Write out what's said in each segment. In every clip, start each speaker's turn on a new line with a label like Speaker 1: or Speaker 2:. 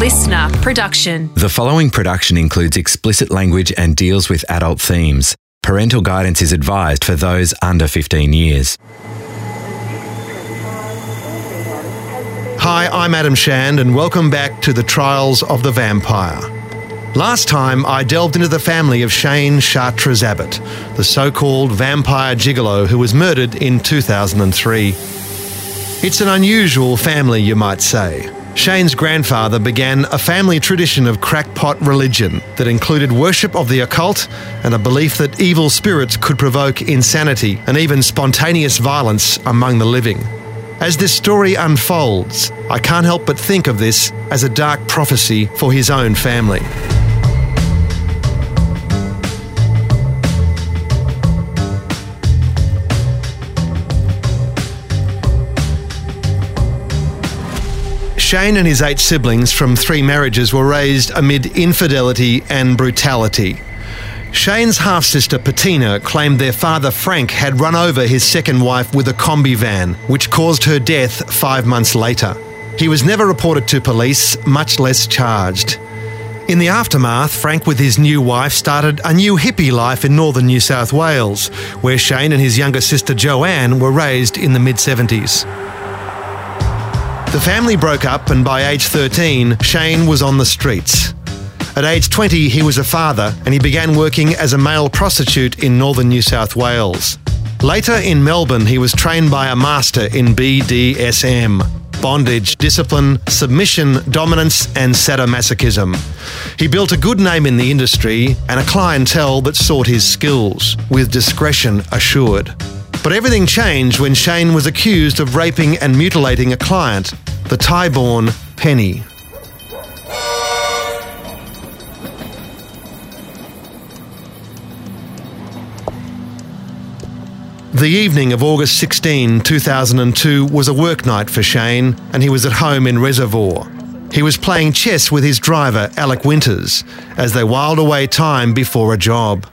Speaker 1: listener production.
Speaker 2: The following production includes explicit language and deals with adult themes. Parental guidance is advised for those under 15 years.
Speaker 3: Hi, I'm Adam Shand, and welcome back to the Trials of the Vampire. Last time, I delved into the family of Shane Chartres Abbott, the so called vampire gigolo who was murdered in 2003. It's an unusual family, you might say. Shane's grandfather began a family tradition of crackpot religion that included worship of the occult and a belief that evil spirits could provoke insanity and even spontaneous violence among the living. As this story unfolds, I can't help but think of this as a dark prophecy for his own family. Shane and his eight siblings from three marriages were raised amid infidelity and brutality. Shane's half sister Patina claimed their father Frank had run over his second wife with a Kombi van, which caused her death five months later. He was never reported to police, much less charged. In the aftermath, Frank, with his new wife, started a new hippie life in northern New South Wales, where Shane and his younger sister Joanne were raised in the mid 70s. The family broke up, and by age 13, Shane was on the streets. At age 20, he was a father and he began working as a male prostitute in northern New South Wales. Later in Melbourne, he was trained by a master in BDSM bondage, discipline, submission, dominance, and sadomasochism. He built a good name in the industry and a clientele that sought his skills, with discretion assured. But everything changed when Shane was accused of raping and mutilating a client, the Thai born Penny. The evening of August 16, 2002 was a work night for Shane, and he was at home in Reservoir. He was playing chess with his driver, Alec Winters, as they whiled away time before a job.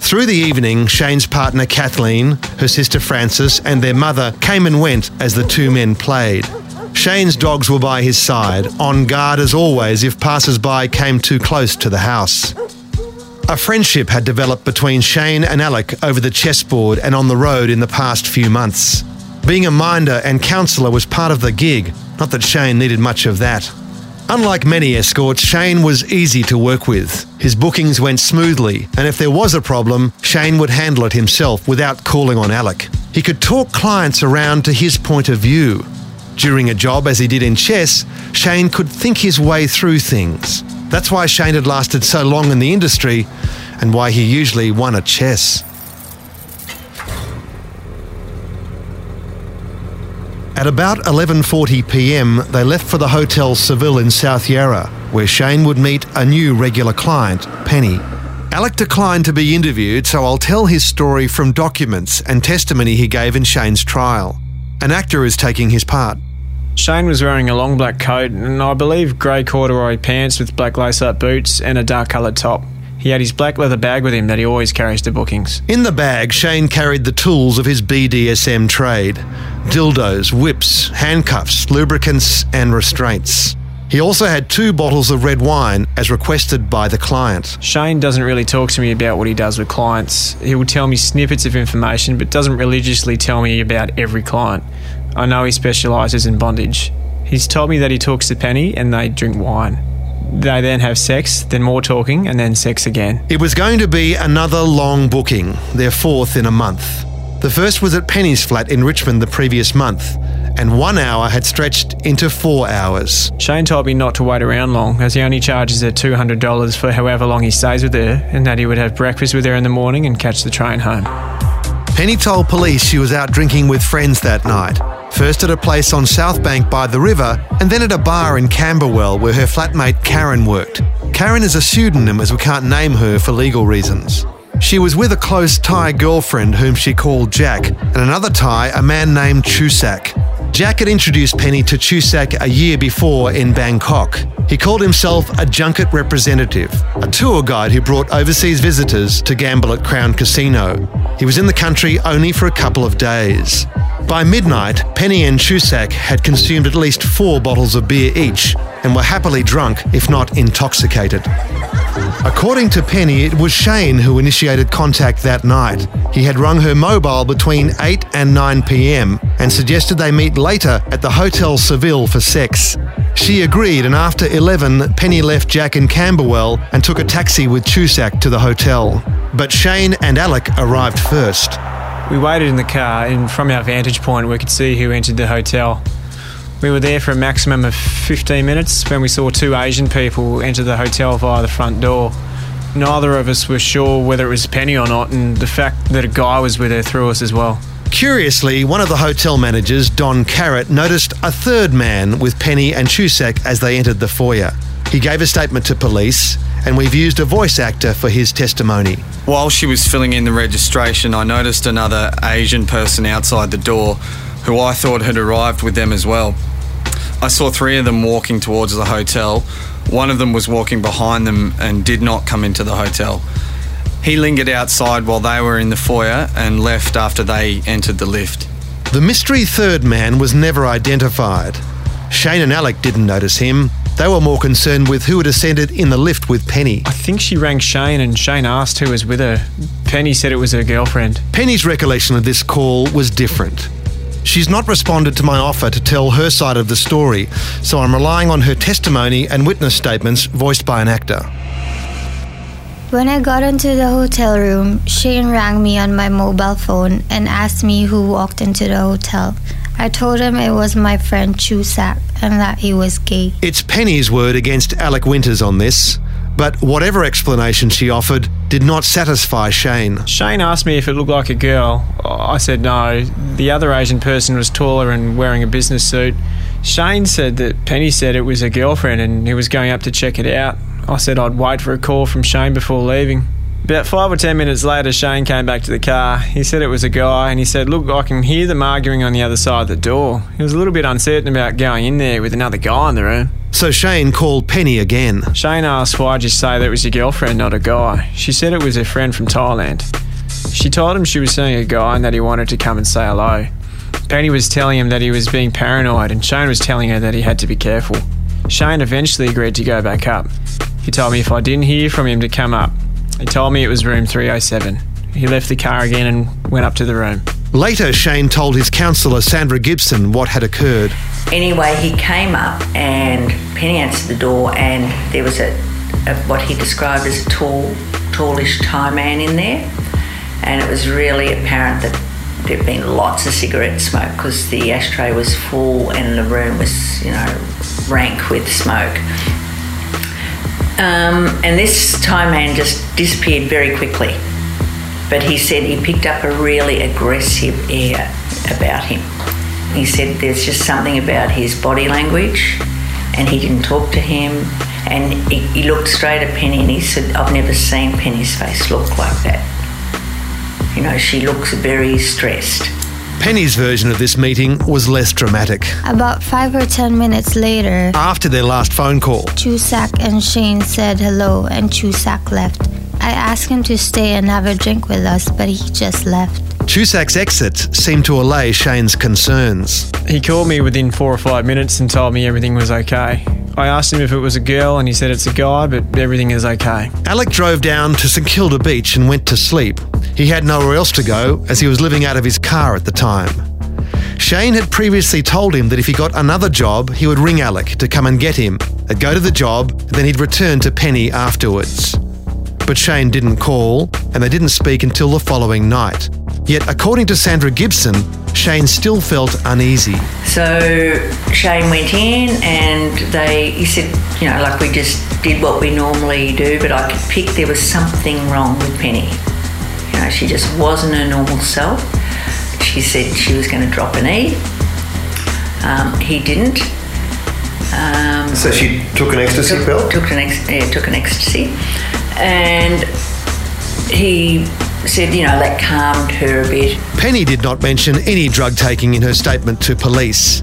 Speaker 3: Through the evening, Shane's partner Kathleen, her sister Frances, and their mother came and went as the two men played. Shane's dogs were by his side, on guard as always if passers by came too close to the house. A friendship had developed between Shane and Alec over the chessboard and on the road in the past few months. Being a minder and counsellor was part of the gig, not that Shane needed much of that. Unlike many escorts, Shane was easy to work with. His bookings went smoothly, and if there was a problem, Shane would handle it himself without calling on Alec. He could talk clients around to his point of view. During a job, as he did in chess, Shane could think his way through things. That's why Shane had lasted so long in the industry and why he usually won at chess. At about 11:40 p.m., they left for the Hotel Seville in South Yarra, where Shane would meet a new regular client, Penny. Alec declined to be interviewed, so I'll tell his story from documents and testimony he gave in Shane's trial. An actor is taking his part.
Speaker 4: Shane was wearing a long black coat and I believe grey corduroy pants with black lace up boots and a dark coloured top. He had his black leather bag with him that he always carries to bookings.
Speaker 3: In the bag, Shane carried the tools of his BDSM trade dildos, whips, handcuffs, lubricants, and restraints. He also had two bottles of red wine as requested by the client.
Speaker 4: Shane doesn't really talk to me about what he does with clients. He will tell me snippets of information but doesn't religiously tell me about every client. I know he specialises in bondage. He's told me that he talks to Penny and they drink wine. They then have sex, then more talking, and then sex again.
Speaker 3: It was going to be another long booking, their fourth in a month. The first was at Penny's flat in Richmond the previous month, and one hour had stretched into four hours.
Speaker 4: Shane told me not to wait around long, as he only charges her $200 for however long he stays with her, and that he would have breakfast with her in the morning and catch the train home.
Speaker 3: Penny told police she was out drinking with friends that night. First at a place on South Bank by the river, and then at a bar in Camberwell where her flatmate Karen worked. Karen is a pseudonym as we can't name her for legal reasons. She was with a close Thai girlfriend whom she called Jack, and another Thai, a man named Chusak. Jack had introduced Penny to Chusak a year before in Bangkok. He called himself a junket representative, a tour guide who brought overseas visitors to gamble at Crown Casino. He was in the country only for a couple of days. By midnight, Penny and Chusak had consumed at least four bottles of beer each, and were happily drunk, if not intoxicated. According to Penny, it was Shane who initiated contact that night. He had rung her mobile between 8 and 9 pm and suggested they meet later at the Hotel Seville for sex. She agreed, and after 11, Penny left Jack in Camberwell and took a taxi with Chusak to the hotel. But Shane and Alec arrived first.
Speaker 4: We waited in the car, and from our vantage point, we could see who entered the hotel. We were there for a maximum of 15 minutes when we saw two Asian people enter the hotel via the front door. Neither of us were sure whether it was Penny or not, and the fact that a guy was with her threw us as well.
Speaker 3: Curiously, one of the hotel managers, Don Carrot, noticed a third man with Penny and Chusak as they entered the foyer. He gave a statement to police, and we've used a voice actor for his testimony.
Speaker 1: While she was filling in the registration, I noticed another Asian person outside the door who I thought had arrived with them as well. I saw three of them walking towards the hotel. One of them was walking behind them and did not come into the hotel. He lingered outside while they were in the foyer and left after they entered the lift.
Speaker 3: The mystery third man was never identified. Shane and Alec didn't notice him. They were more concerned with who had ascended in the lift with Penny.
Speaker 4: I think she rang Shane and Shane asked who was with her. Penny said it was her girlfriend.
Speaker 3: Penny's recollection of this call was different. She's not responded to my offer to tell her side of the story, so I'm relying on her testimony and witness statements voiced by an actor.
Speaker 5: When I got into the hotel room, Shane rang me on my mobile phone and asked me who walked into the hotel. I told him it was my friend Chusak and that he was gay.
Speaker 3: It's Penny's word against Alec Winters on this, but whatever explanation she offered did not satisfy Shane.
Speaker 4: Shane asked me if it looked like a girl. I said no. The other Asian person was taller and wearing a business suit. Shane said that Penny said it was a girlfriend and he was going up to check it out. I said I'd wait for a call from Shane before leaving. About five or ten minutes later, Shane came back to the car. He said it was a guy, and he said, Look, I can hear them arguing on the other side of the door. He was a little bit uncertain about going in there with another guy in the room.
Speaker 3: So Shane called Penny again.
Speaker 4: Shane asked, Why'd you say that it was your girlfriend, not a guy? She said it was her friend from Thailand. She told him she was seeing a guy and that he wanted to come and say hello. Penny was telling him that he was being paranoid, and Shane was telling her that he had to be careful. Shane eventually agreed to go back up. He told me if I didn't hear from him to come up. He told me it was room 307. He left the car again and went up to the room.
Speaker 3: Later, Shane told his counsellor, Sandra Gibson, what had occurred.
Speaker 6: Anyway, he came up and Penny answered the door, and there was a, a what he described as a tall, tallish Thai man in there, and it was really apparent that there'd been lots of cigarette smoke because the ashtray was full and the room was, you know, rank with smoke. Um, and this Thai man just disappeared very quickly. But he said he picked up a really aggressive air about him. He said there's just something about his body language, and he didn't talk to him. And he, he looked straight at Penny and he said, I've never seen Penny's face look like that. You know, she looks very stressed.
Speaker 3: Penny's version of this meeting was less dramatic.
Speaker 5: About five or ten minutes later,
Speaker 3: After their last phone call,
Speaker 5: Chusak and Shane said hello and Chusak left. I asked him to stay and have a drink with us, but he just left.
Speaker 3: Chusak's exit seemed to allay Shane's concerns.
Speaker 4: He called me within four or five minutes and told me everything was okay. I asked him if it was a girl, and he said it's a guy, but everything is okay.
Speaker 3: Alec drove down to St Kilda Beach and went to sleep. He had nowhere else to go as he was living out of his car at the time. Shane had previously told him that if he got another job, he would ring Alec to come and get him. They'd go to the job, and then he'd return to Penny afterwards. But Shane didn't call, and they didn't speak until the following night. Yet, according to Sandra Gibson, Shane still felt uneasy.
Speaker 6: So Shane went in and they, he said, you know, like we just did what we normally do, but I could pick there was something wrong with Penny. You know, she just wasn't her normal self. She said she was going to drop an E. Um, he didn't. Um,
Speaker 7: So she took an ecstasy
Speaker 6: took,
Speaker 7: pill?
Speaker 6: Took an, ex- yeah, took an ecstasy. And he said, you know, that calmed her a bit.
Speaker 3: Penny did not mention any drug taking in her statement to police.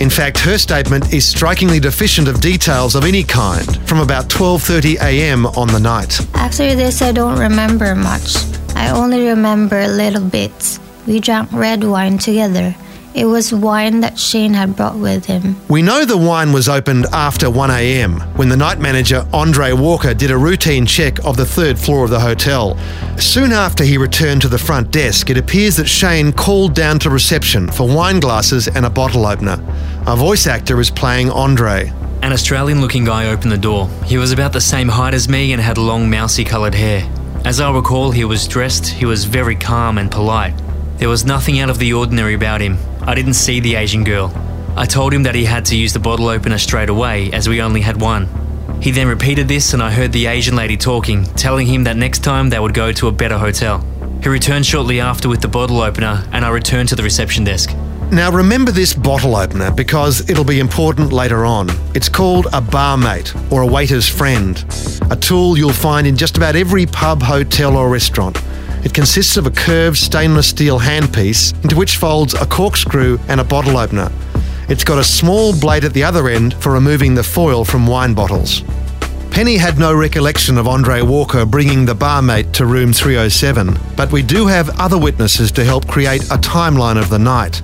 Speaker 3: In fact, her statement is strikingly deficient of details of any kind from about 12:30 a.m. on the night.
Speaker 5: After this, I don't remember much. I only remember a little bits. We drank red wine together. It was wine that Shane had brought with him.
Speaker 3: We know the wine was opened after 1am when the night manager, Andre Walker, did a routine check of the third floor of the hotel. Soon after he returned to the front desk, it appears that Shane called down to reception for wine glasses and a bottle opener. A voice actor is playing Andre.
Speaker 7: An Australian looking guy opened the door. He was about the same height as me and had long, mousy coloured hair. As I recall, he was dressed, he was very calm and polite. There was nothing out of the ordinary about him. I didn't see the Asian girl. I told him that he had to use the bottle opener straight away, as we only had one. He then repeated this, and I heard the Asian lady talking, telling him that next time they would go to a better hotel. He returned shortly after with the bottle opener, and I returned to the reception desk.
Speaker 3: Now remember this bottle opener because it'll be important later on. It's called a barmate or a waiter's friend, a tool you'll find in just about every pub, hotel, or restaurant. It consists of a curved stainless steel handpiece into which folds a corkscrew and a bottle opener. It's got a small blade at the other end for removing the foil from wine bottles. Penny had no recollection of Andre Walker bringing the barmate to room 307, but we do have other witnesses to help create a timeline of the night.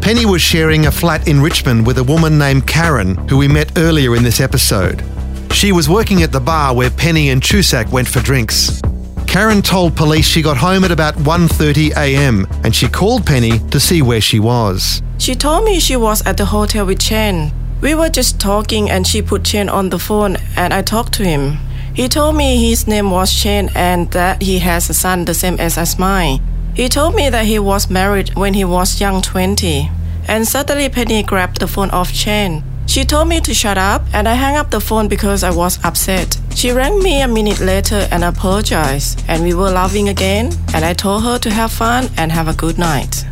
Speaker 3: Penny was sharing a flat in Richmond with a woman named Karen, who we met earlier in this episode. She was working at the bar where Penny and Chusak went for drinks. Karen told police she got home at about 1:30 a.m. and she called Penny to see where she was.
Speaker 8: She told me she was at the hotel with Chen. We were just talking and she put Chen on the phone and I talked to him. He told me his name was Chen and that he has a son the same age as mine. He told me that he was married when he was young 20. And suddenly Penny grabbed the phone off Chen. She told me to shut up, and I hung up the phone because I was upset. She rang me a minute later and apologized, and we were laughing again, and I told her to have fun and have a good night.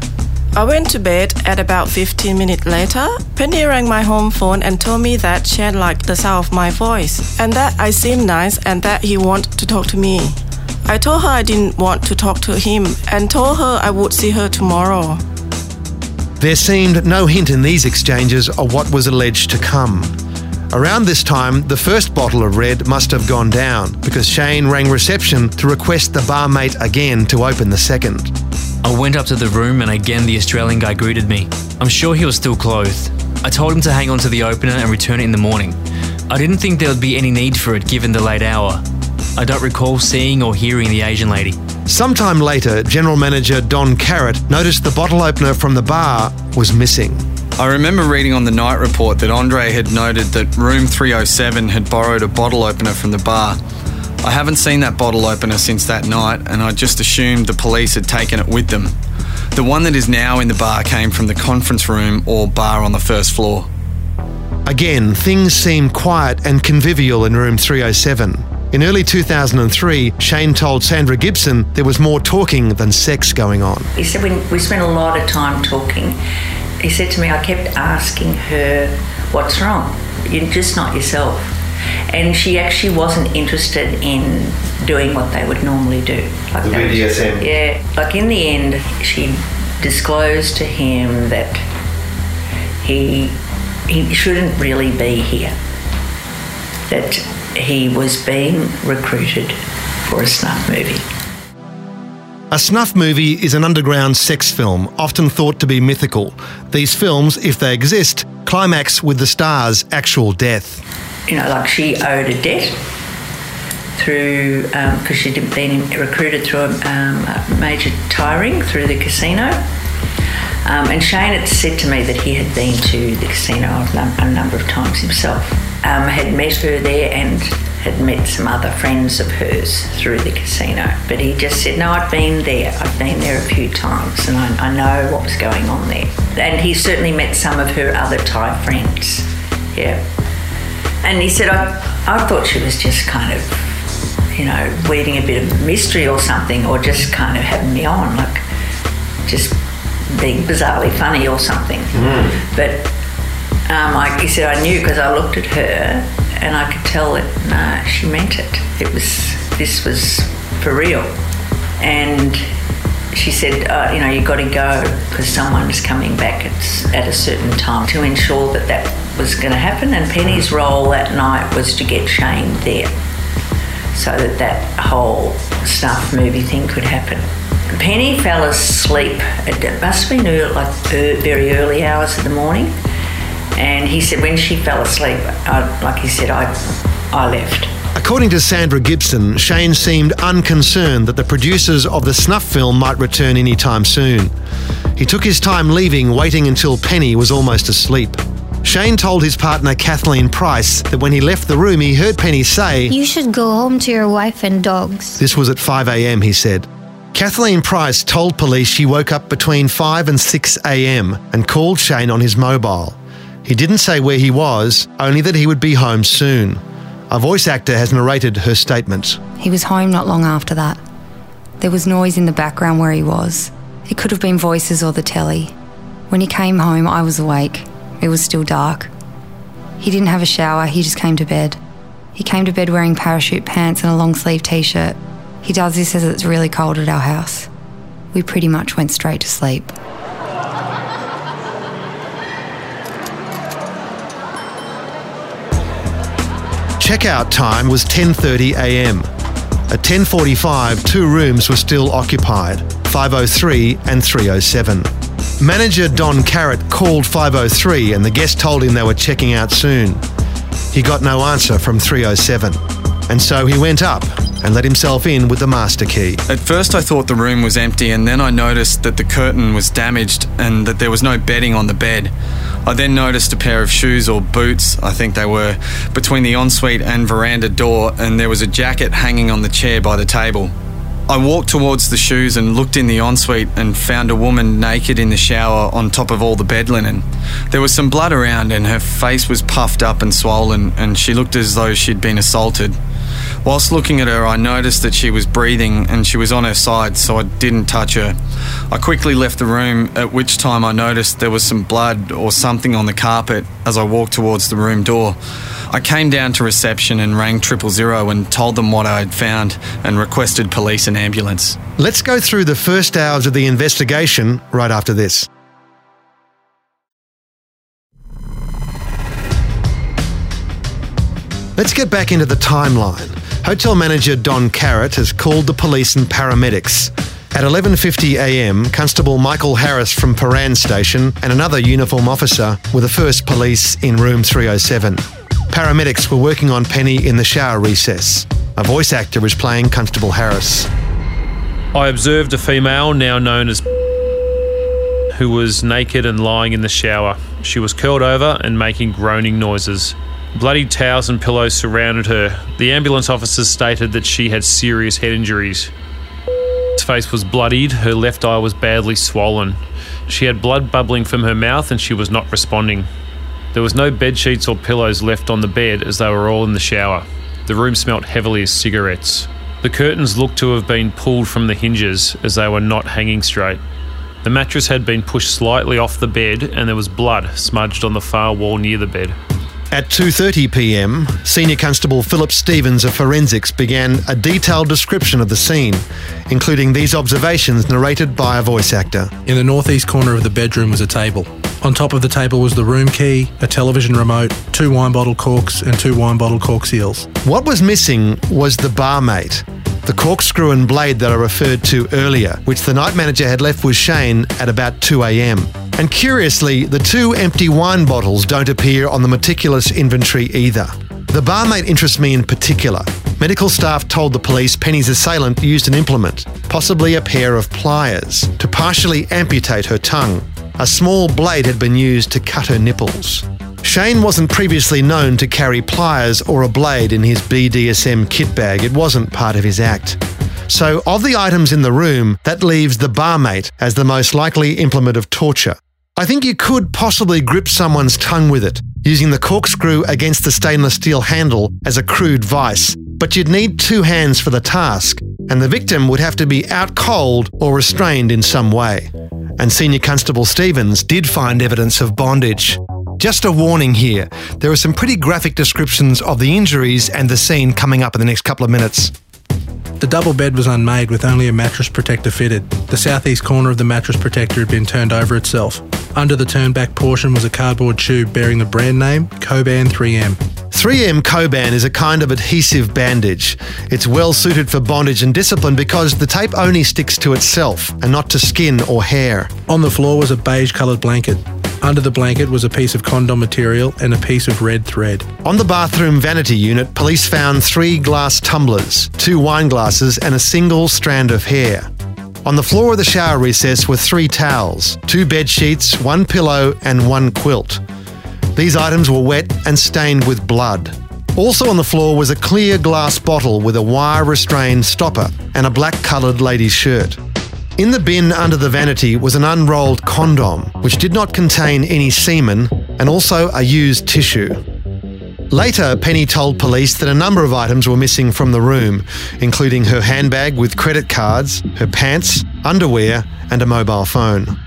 Speaker 8: I went to bed at about 15 minutes later. Penny rang my home phone and told me that she had liked the sound of my voice, and that I seemed nice and that he wanted to talk to me. I told her I didn't want to talk to him and told her I would see her tomorrow.
Speaker 3: There seemed no hint in these exchanges of what was alleged to come. Around this time, the first bottle of red must have gone down because Shane rang reception to request the barmate again to open the second.
Speaker 7: I went up to the room and again the Australian guy greeted me. I'm sure he was still clothed. I told him to hang on to the opener and return it in the morning. I didn't think there would be any need for it given the late hour. I don't recall seeing or hearing the Asian lady.
Speaker 3: Sometime later, General Manager Don Carrot noticed the bottle opener from the bar was missing.
Speaker 1: I remember reading on the night report that Andre had noted that room 307 had borrowed a bottle opener from the bar. I haven't seen that bottle opener since that night, and I just assumed the police had taken it with them. The one that is now in the bar came from the conference room or bar on the first floor.
Speaker 3: Again, things seemed quiet and convivial in room 307. In early 2003, Shane told Sandra Gibson there was more talking than sex going on.
Speaker 6: He said we, we spent a lot of time talking. He said to me, I kept asking her, What's wrong? You're just not yourself. And she actually wasn't interested in doing what they would normally do. Like
Speaker 3: The
Speaker 6: they was-
Speaker 3: BDSM.
Speaker 6: Yeah. Like in the end, she disclosed to him that he he shouldn't really be here. That he was being recruited for a snuff movie.
Speaker 3: A snuff movie is an underground sex film, often thought to be mythical. These films, if they exist, climax with the star's actual death.
Speaker 6: you know, like she owed a debt through because she'd been recruited through a, um, a major tiring through the casino. Um, and Shane had said to me that he had been to the casino a number of times himself. Um, had met her there and had met some other friends of hers through the casino. But he just said, No, I've been there. I've been there a few times and I, I know what was going on there. And he certainly met some of her other Thai friends. Yeah. And he said, I, I thought she was just kind of, you know, weaving a bit of mystery or something, or just kind of having me on, like just being bizarrely funny or something. But um, I, he said, I knew because I looked at her and I could tell that, no, she meant it. It was, this was for real. And she said, uh, you know, you've got to go because someone's coming back at, at a certain time to ensure that that was going to happen. And Penny's role that night was to get Shane there so that that whole snuff movie thing could happen. Penny fell asleep. It must have been early, like very early hours of the morning. And he said when she fell asleep, I, like he said, I, I left.
Speaker 3: According to Sandra Gibson, Shane seemed unconcerned that the producers of the snuff film might return anytime soon. He took his time leaving, waiting until Penny was almost asleep. Shane told his partner Kathleen Price that when he left the room, he heard Penny say,
Speaker 5: You should go home to your wife and dogs.
Speaker 3: This was at 5am, he said. Kathleen Price told police she woke up between 5 and 6 am and called Shane on his mobile. He didn't say where he was, only that he would be home soon. A voice actor has narrated her statement.
Speaker 9: He was home not long after that. There was noise in the background where he was. It could have been voices or the telly. When he came home, I was awake. It was still dark. He didn't have a shower, he just came to bed. He came to bed wearing parachute pants and a long sleeve t shirt. He does this as it's really cold at our house. We pretty much went straight to sleep.
Speaker 3: Checkout time was 10:30 a.m. At 10:45, two rooms were still occupied, 503 and 307. Manager Don Carrot called 503 and the guest told him they were checking out soon. He got no answer from 307, and so he went up and let himself in with the master key.
Speaker 1: At first, I thought the room was empty, and then I noticed that the curtain was damaged and that there was no bedding on the bed. I then noticed a pair of shoes or boots, I think they were, between the ensuite and veranda door, and there was a jacket hanging on the chair by the table. I walked towards the shoes and looked in the ensuite and found a woman naked in the shower on top of all the bed linen. There was some blood around, and her face was puffed up and swollen, and she looked as though she'd been assaulted. Whilst looking at her, I noticed that she was breathing and she was on her side, so I didn't touch her. I quickly left the room, at which time I noticed there was some blood or something on the carpet as I walked towards the room door. I came down to reception and rang triple zero and told them what I had found and requested police and ambulance.
Speaker 3: Let's go through the first hours of the investigation right after this. Let's get back into the timeline. Hotel manager Don Carrot has called the police and paramedics. At 11:50 a.m., Constable Michael Harris from Prahran Station and another uniform officer were the first police in room 307. Paramedics were working on Penny in the shower recess. A voice actor was playing Constable Harris.
Speaker 10: I observed a female now known as who was naked and lying in the shower. She was curled over and making groaning noises. Bloody towels and pillows surrounded her. The ambulance officers stated that she had serious head injuries. Her face was bloodied, her left eye was badly swollen. She had blood bubbling from her mouth and she was not responding. There was no bed sheets or pillows left on the bed as they were all in the shower. The room smelt heavily of cigarettes. The curtains looked to have been pulled from the hinges as they were not hanging straight. The mattress had been pushed slightly off the bed and there was blood smudged on the far wall near the bed.
Speaker 3: At 2:30 p.m., Senior Constable Philip Stevens of Forensics began a detailed description of the scene, including these observations narrated by a voice actor.
Speaker 11: In the northeast corner of the bedroom was a table. On top of the table was the room key, a television remote, two wine bottle corks, and two wine bottle cork seals.
Speaker 3: What was missing was the barmate, the corkscrew and blade that I referred to earlier, which the night manager had left with Shane at about 2 a.m. And curiously, the two empty wine bottles don't appear on the meticulous inventory either. The barmate interests me in particular. Medical staff told the police Penny's assailant used an implement, possibly a pair of pliers, to partially amputate her tongue. A small blade had been used to cut her nipples. Shane wasn't previously known to carry pliers or a blade in his BDSM kit bag. It wasn't part of his act. So, of the items in the room, that leaves the barmate as the most likely implement of torture. I think you could possibly grip someone's tongue with it, using the corkscrew against the stainless steel handle as a crude vice, but you'd need two hands for the task, and the victim would have to be out cold or restrained in some way. And Senior Constable Stevens did find evidence of bondage. Just a warning here there are some pretty graphic descriptions of the injuries and the scene coming up in the next couple of minutes.
Speaker 11: The double bed was unmade with only a mattress protector fitted. The southeast corner of the mattress protector had been turned over itself. Under the turnback portion was a cardboard tube bearing the brand name Coban 3M.
Speaker 3: 3M Coban is a kind of adhesive bandage. It's well suited for bondage and discipline because the tape only sticks to itself and not to skin or hair.
Speaker 11: On the floor was a beige coloured blanket. Under the blanket was a piece of condom material and a piece of red thread.
Speaker 3: On the bathroom vanity unit, police found three glass tumblers, two wine glasses, and a single strand of hair. On the floor of the shower recess were three towels, two bed sheets, one pillow, and one quilt. These items were wet and stained with blood. Also on the floor was a clear glass bottle with a wire restrained stopper and a black coloured lady's shirt. In the bin under the vanity was an unrolled condom, which did not contain any semen, and also a used tissue. Later, Penny told police that a number of items were missing from the room, including her handbag with credit cards, her pants, underwear, and a mobile phone.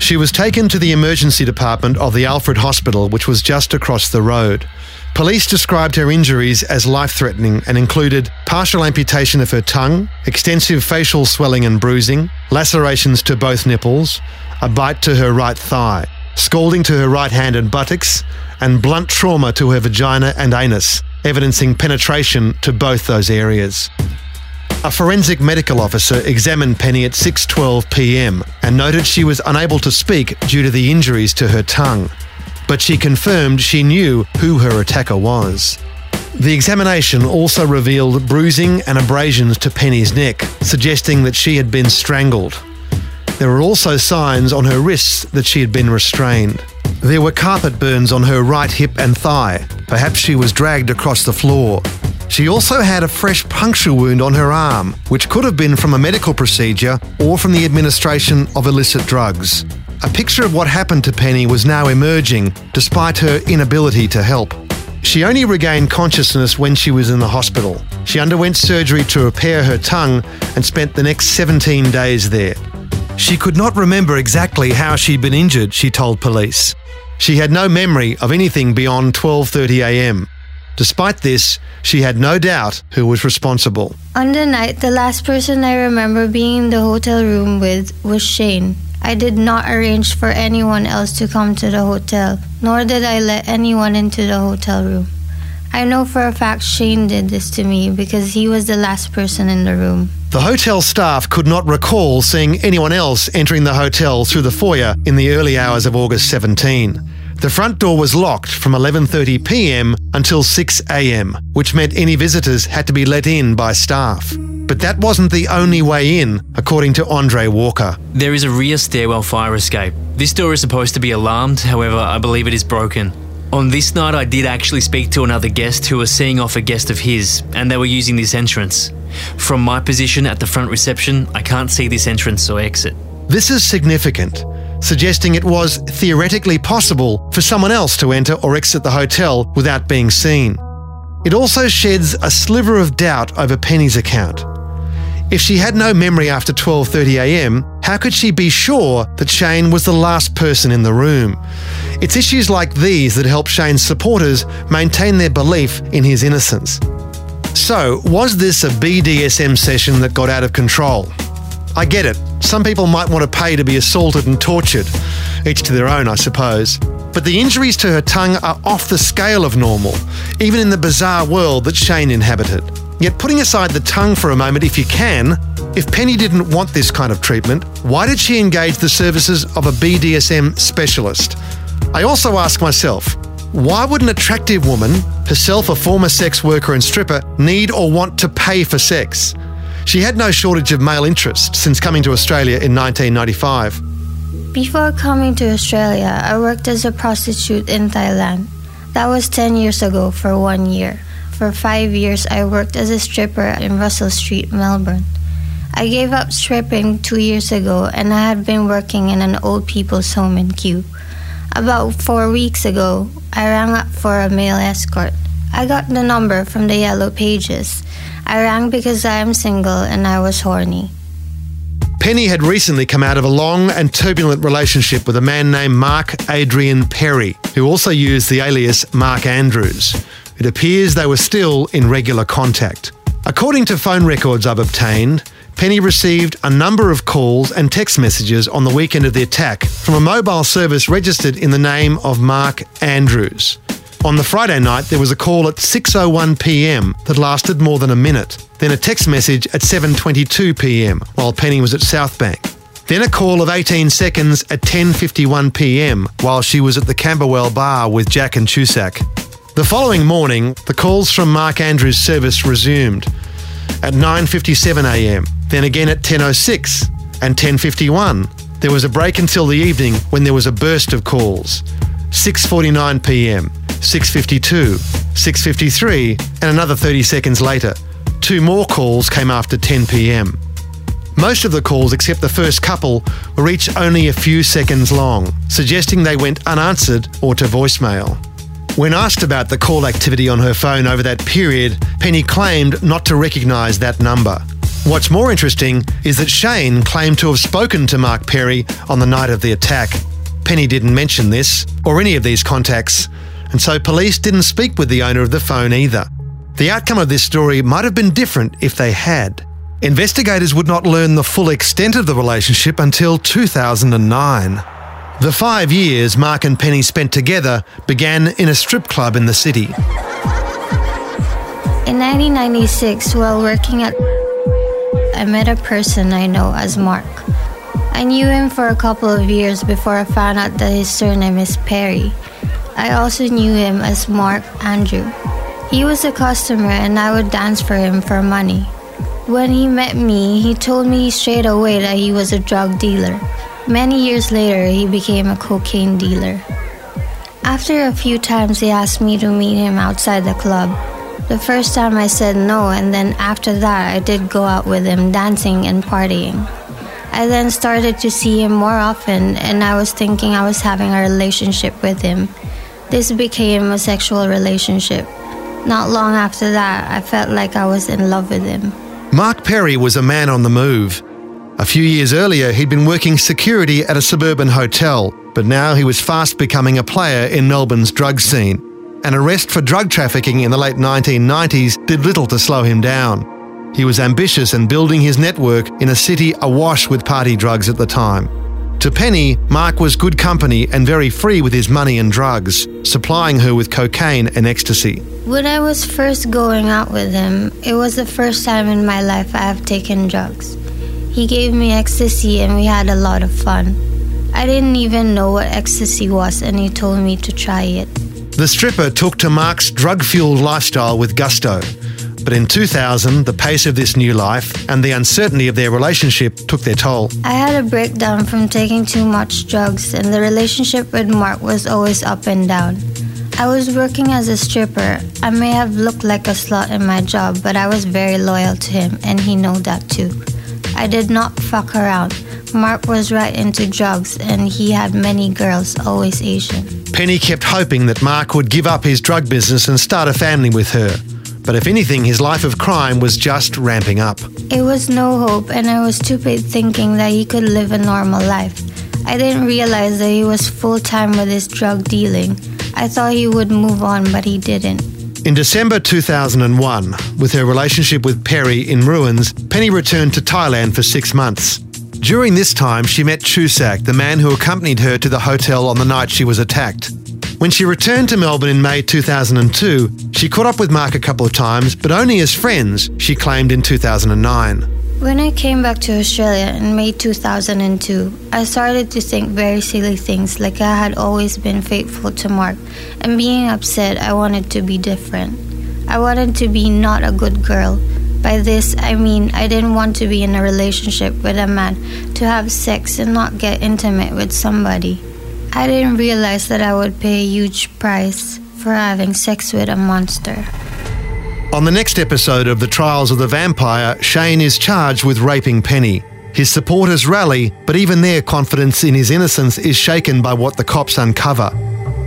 Speaker 3: She was taken to the emergency department of the Alfred Hospital, which was just across the road. Police described her injuries as life threatening and included partial amputation of her tongue, extensive facial swelling and bruising, lacerations to both nipples, a bite to her right thigh, scalding to her right hand and buttocks, and blunt trauma to her vagina and anus, evidencing penetration to both those areas. A forensic medical officer examined Penny at 6:12 p.m. and noted she was unable to speak due to the injuries to her tongue, but she confirmed she knew who her attacker was. The examination also revealed bruising and abrasions to Penny's neck, suggesting that she had been strangled. There were also signs on her wrists that she had been restrained. There were carpet burns on her right hip and thigh. Perhaps she was dragged across the floor. She also had a fresh puncture wound on her arm, which could have been from a medical procedure or from the administration of illicit drugs. A picture of what happened to Penny was now emerging, despite her inability to help. She only regained consciousness when she was in the hospital. She underwent surgery to repair her tongue and spent the next 17 days there. She could not remember exactly how she'd been injured, she told police. She had no memory of anything beyond 12:30 a.m. Despite this, she had no doubt who was responsible.
Speaker 5: On the night, the last person I remember being in the hotel room with was Shane. I did not arrange for anyone else to come to the hotel, nor did I let anyone into the hotel room. I know for a fact Shane did this to me because he was the last person in the room.
Speaker 3: The hotel staff could not recall seeing anyone else entering the hotel through the foyer in the early hours of August 17. The front door was locked from 11:30 p.m. until 6 a.m., which meant any visitors had to be let in by staff. But that wasn't the only way in, according to Andre Walker.
Speaker 7: There is a rear stairwell fire escape. This door is supposed to be alarmed, however, I believe it is broken. On this night, I did actually speak to another guest who was seeing off a guest of his, and they were using this entrance. From my position at the front reception, I can't see this entrance or exit.
Speaker 3: This is significant suggesting it was theoretically possible for someone else to enter or exit the hotel without being seen. It also sheds a sliver of doubt over Penny's account. If she had no memory after 12:30 a.m., how could she be sure that Shane was the last person in the room? It's issues like these that help Shane's supporters maintain their belief in his innocence. So, was this a BDSM session that got out of control? I get it. Some people might want to pay to be assaulted and tortured. Each to their own, I suppose. But the injuries to her tongue are off the scale of normal, even in the bizarre world that Shane inhabited. Yet, putting aside the tongue for a moment, if you can, if Penny didn't want this kind of treatment, why did she engage the services of a BDSM specialist? I also ask myself, why would an attractive woman, herself a former sex worker and stripper, need or want to pay for sex? She had no shortage of male interest since coming to Australia in 1995.
Speaker 5: Before coming to Australia, I worked as a prostitute in Thailand. That was 10 years ago for one year. For five years, I worked as a stripper in Russell Street, Melbourne. I gave up stripping two years ago and I had been working in an old people's home in Kew. About four weeks ago, I rang up for a male escort. I got the number from the yellow pages. I rang because I am single and I was horny.
Speaker 3: Penny had recently come out of a long and turbulent relationship with a man named Mark Adrian Perry, who also used the alias Mark Andrews. It appears they were still in regular contact. According to phone records I've obtained, Penny received a number of calls and text messages on the weekend of the attack from a mobile service registered in the name of Mark Andrews. On the Friday night, there was a call at 6:01 p.m. that lasted more than a minute. Then a text message at 7:22 p.m. while Penny was at Southbank. Then a call of 18 seconds at 10:51 p.m. while she was at the Camberwell bar with Jack and Chusak. The following morning, the calls from Mark Andrews' service resumed at 9:57 a.m. Then again at 10:06 and 10:51. There was a break until the evening when there was a burst of calls. 6:49 p.m., 6:52, 6:53, and another 30 seconds later. Two more calls came after 10 p.m. Most of the calls, except the first couple, were each only a few seconds long, suggesting they went unanswered or to voicemail. When asked about the call activity on her phone over that period, Penny claimed not to recognise that number. What's more interesting is that Shane claimed to have spoken to Mark Perry on the night of the attack. Penny didn't mention this, or any of these contacts, and so police didn't speak with the owner of the phone either. The outcome of this story might have been different if they had. Investigators would not learn the full extent of the relationship until 2009. The five years Mark and Penny spent together began in a strip club in the city.
Speaker 5: In 1996, while working at I met a person I know as Mark. I knew him for a couple of years before I found out that his surname is Perry. I also knew him as Mark Andrew. He was a customer and I would dance for him for money. When he met me, he told me straight away that he was a drug dealer. Many years later, he became a cocaine dealer. After a few times, he asked me to meet him outside the club. The first time I said no, and then after that, I did go out with him dancing and partying. I then started to see him more often, and I was thinking I was having a relationship with him. This became a sexual relationship. Not long after that, I felt like I was in love with him.
Speaker 3: Mark Perry was a man on the move. A few years earlier, he'd been working security at a suburban hotel, but now he was fast becoming a player in Melbourne's drug scene. An arrest for drug trafficking in the late 1990s did little to slow him down. He was ambitious and building his network in a city awash with party drugs at the time. To Penny, Mark was good company and very free with his money and drugs, supplying her with cocaine and ecstasy.
Speaker 5: When I was first going out with him, it was the first time in my life I have taken drugs. He gave me ecstasy and we had a lot of fun. I didn't even know what ecstasy was and he told me to try it.
Speaker 3: The stripper took to Mark's drug fueled lifestyle with gusto. But in 2000, the pace of this new life and the uncertainty of their relationship took their toll.
Speaker 5: I had a breakdown from taking too much drugs, and the relationship with Mark was always up and down. I was working as a stripper. I may have looked like a slut in my job, but I was very loyal to him, and he knew that too. I did not fuck around. Mark was right into drugs, and he had many girls, always Asian.
Speaker 3: Penny kept hoping that Mark would give up his drug business and start a family with her. But if anything, his life of crime was just ramping up.
Speaker 5: It was no hope, and I was stupid thinking that he could live a normal life. I didn't realize that he was full time with his drug dealing. I thought he would move on, but he didn't.
Speaker 3: In December 2001, with her relationship with Perry in ruins, Penny returned to Thailand for six months. During this time, she met Chusak, the man who accompanied her to the hotel on the night she was attacked. When she returned to Melbourne in May 2002, she caught up with Mark a couple of times, but only as friends, she claimed in 2009.
Speaker 5: When I came back to Australia in May 2002, I started to think very silly things like I had always been faithful to Mark, and being upset, I wanted to be different. I wanted to be not a good girl. By this, I mean I didn't want to be in a relationship with a man, to have sex and not get intimate with somebody. I didn't realize that I would pay a huge price for having sex with a monster.
Speaker 3: On the next episode of The Trials of the Vampire, Shane is charged with raping Penny. His supporters rally, but even their confidence in his innocence is shaken by what the cops uncover.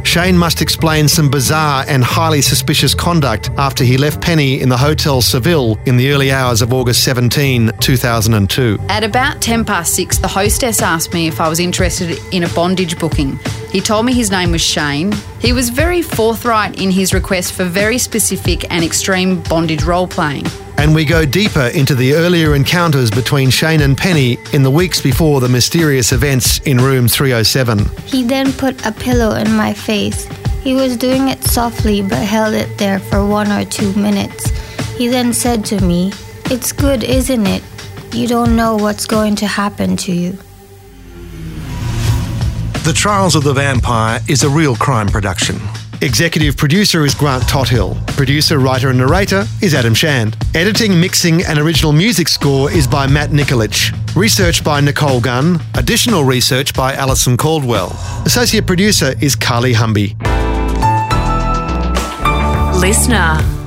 Speaker 3: Shane must explain some bizarre and highly suspicious conduct after he left Penny in the Hotel Seville in the early hours of August 17, 2002.
Speaker 12: At about 10 past 6, the hostess asked me if I was interested in a bondage booking. He told me his name was Shane. He was very forthright in his request for very specific and extreme bondage role playing.
Speaker 3: And we go deeper into the earlier encounters between Shane and Penny in the weeks before the mysterious events in room 307.
Speaker 5: He then put a pillow in my face. He was doing it softly but held it there for one or two minutes. He then said to me, It's good, isn't it? You don't know what's going to happen to you.
Speaker 13: The Trials of the Vampire is a real crime production.
Speaker 3: Executive producer is Grant Tothill. Producer, writer, and narrator is Adam Shand. Editing, mixing, and original music score is by Matt Nikolic. Research by Nicole Gunn. Additional research by Alison Caldwell. Associate producer is Carly Humby.
Speaker 14: Listener.